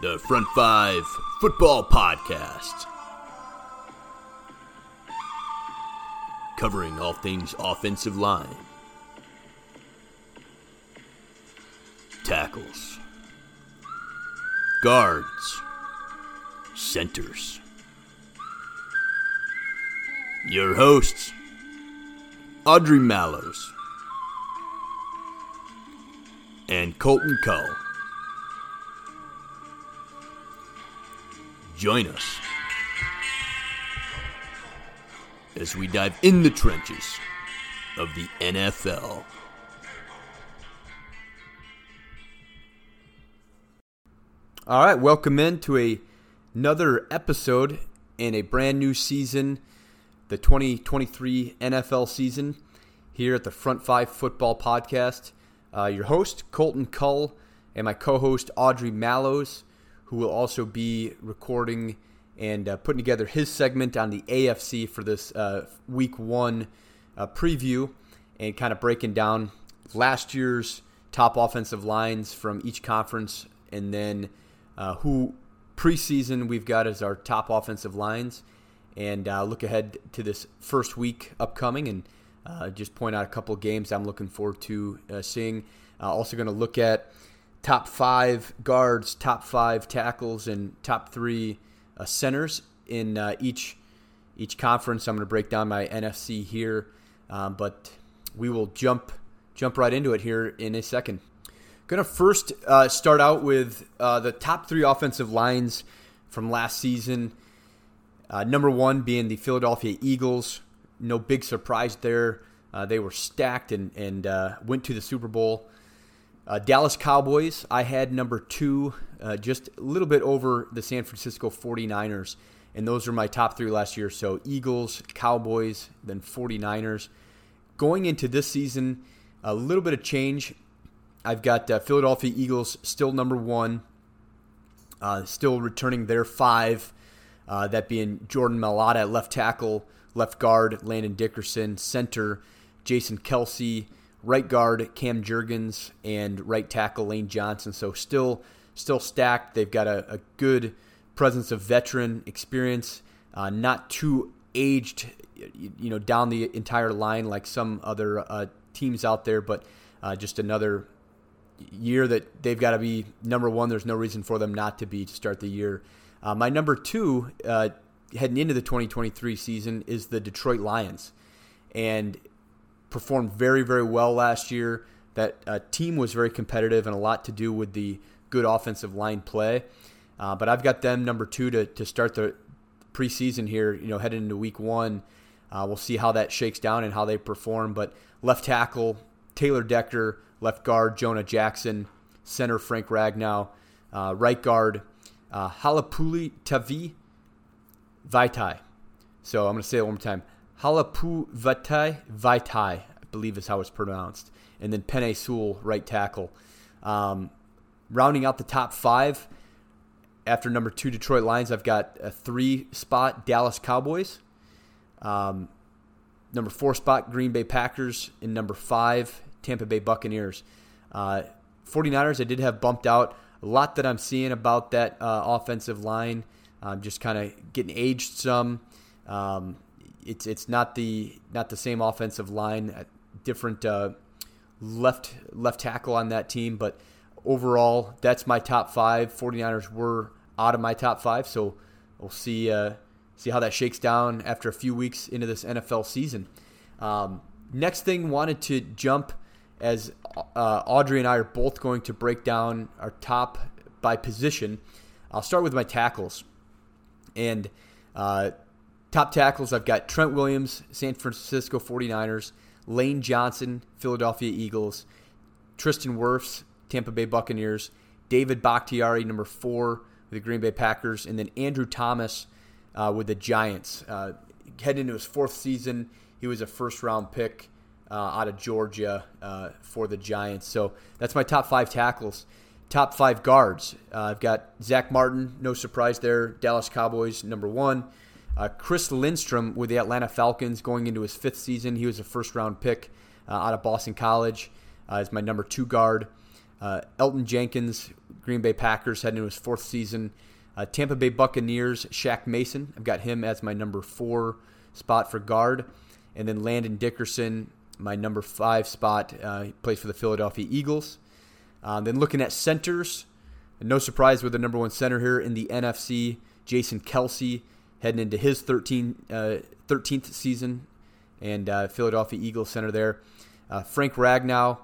the Front Five Football Podcast. Covering all things offensive line, tackles, guards, centers. Your hosts, Audrey Mallows and Colton Cull. Join us as we dive in the trenches of the NFL. All right, welcome in to a, another episode in a brand new season, the 2023 NFL season, here at the Front Five Football Podcast. Uh, your host, Colton Cull, and my co host, Audrey Mallows, who will also be recording and uh, putting together his segment on the AFC for this uh, week one uh, preview and kind of breaking down last year's top offensive lines from each conference and then uh, who preseason we've got as our top offensive lines and uh, look ahead to this first week upcoming and uh, just point out a couple games I'm looking forward to seeing. Also, going to look at top five guards, top five tackles, and top three uh, centers in uh, each each conference. I'm going to break down my NFC here, um, but we will jump jump right into it here in a second. Going to first uh, start out with the top three offensive lines from last season. number one being the Philadelphia Eagles no big surprise there. Uh, they were stacked and, and uh, went to the Super Bowl. Uh, Dallas Cowboys, I had number two, uh, just a little bit over the San Francisco 49ers. And those are my top three last year. So Eagles, Cowboys, then 49ers. Going into this season, a little bit of change. I've got uh, Philadelphia Eagles still number one, uh, still returning their five, that being Jordan Mailata at left tackle left guard Landon Dickerson, center Jason Kelce, right guard Cam Jurgens, and right tackle Lane Johnson. So still still stacked. They've got a, a good presence of veteran experience, uh, not too aged, you know, down the entire line like some other uh, teams out there, but uh, just another year that they've got to be number one. There's no reason for them not to be to start the year. Uh, my number two, uh, heading into the 2023 season is the Detroit Lions, and performed very very well last year. That uh, team was very competitive and a lot to do with the good offensive line play. Uh, but I've got them number two to, to start the preseason here. You know, heading into week one, uh, we'll see how that shakes down and how they perform. But left tackle Taylor Decker, left guard Jonah Jackson, center Frank Ragnow, uh, right guard uh, Halapuli Tavi Vaitai. So I'm going to say it one more time. Halapu Vaitai, Vaitai, I believe is how it's pronounced. And then Penei Sewell, right tackle. Um, rounding out the top five, after number two Detroit Lions, I've got a three spot Dallas Cowboys. Um, number four spot Green Bay Packers. And number five Tampa Bay Buccaneers. Uh, 49ers, I did have bumped out. A lot that I'm seeing about that uh, offensive line um, just kind of getting aged some. Um, it's it's not the not the same offensive line, uh, different uh, left left tackle on that team, but overall, that's my top five. 49ers were out of my top five, so we'll see uh, see how that shakes down after a few weeks into this NFL season. Um, next thing, wanted to jump as uh, Audrey and I are both going to break down our top by position. I'll start with my tackles. And uh, top tackles, I've got Trent Williams, San Francisco 49ers, Lane Johnson, Philadelphia Eagles, Tristan Wirfs, Tampa Bay Buccaneers, David Bakhtiari, number four, with the Green Bay Packers, and then Andrew Thomas uh, with the Giants. Uh, heading into his fourth season, he was a first round pick uh, out of Georgia uh, for the Giants. So that's my top five tackles top five guards. Uh, I've got Zach Martin, no surprise there. Dallas Cowboys, number one. Uh, Chris Lindstrom with the Atlanta Falcons going into his fifth season. He was a first round pick uh, out of Boston College uh, as my number two guard. Uh, Elgton Jenkins, Green Bay Packers, heading into his fourth season. Uh, Tampa Bay Buccaneers, Shaq Mason. I've got him as my number four spot for guard. And then Landon Dickerson, my number five spot. He plays for the Philadelphia Eagles. Then looking at centers, no surprise with the number one center here in the NFC, Jason Kelce, heading into his 13, uh, 13th season, and uh, Philadelphia Eagles center there. Uh, Frank Ragnow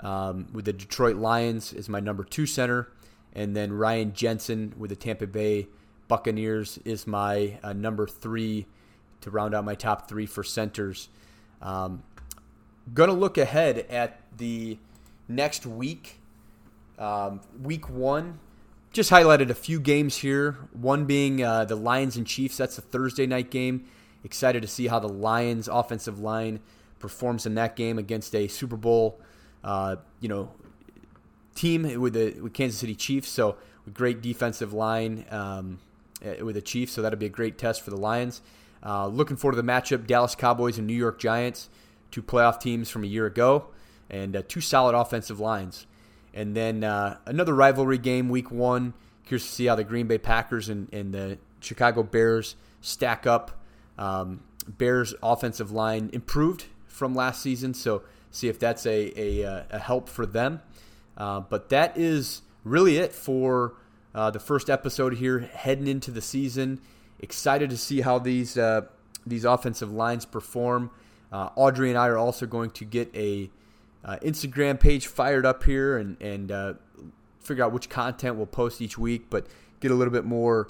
um, with the Detroit Lions is my number two center, and then Ryan Jensen with the Tampa Bay Buccaneers is my uh, number three to round out my top three for centers. Um, gonna look ahead at the next week. Um, week one, just highlighted a few games here. One being uh, the Lions and Chiefs. That's a Thursday night game. Excited to see how the Lions offensive line performs in that game against a Super Bowl, uh, you know, team with the with Kansas City Chiefs. So great defensive line um, eh, with the Chiefs. So that'll be a great test for the Lions. Uh, looking forward to the matchup: Dallas Cowboys and New York Giants, two playoff teams from a year ago, and uh, two solid offensive lines. And then uh, another rivalry game, Week One. Curious to see how the Green Bay Packers and, and the Chicago Bears stack up. Um, Bears offensive line improved from last season, so see if that's a, a, uh, a help for them. Uh, but that is really it for uh, the first episode here, heading into the season. Excited to see how these uh, these offensive lines perform. Uh, Audrey and I are also going to get a uh, Instagram page fired up here and and uh, figure out which content we'll post each week, but get a little bit more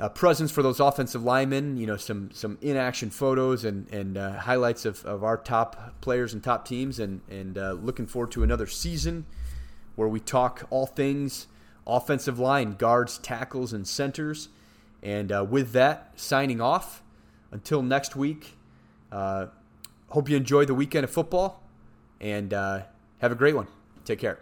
uh, presence for those offensive linemen. You know, some some in action photos and and uh, highlights of, of our top players and top teams, and and uh, looking forward to another season where we talk all things offensive line, guards, tackles, and centers. And uh, with that, signing off. Until next week. Hope you enjoy the weekend of football, and uh, have a great one. Take care.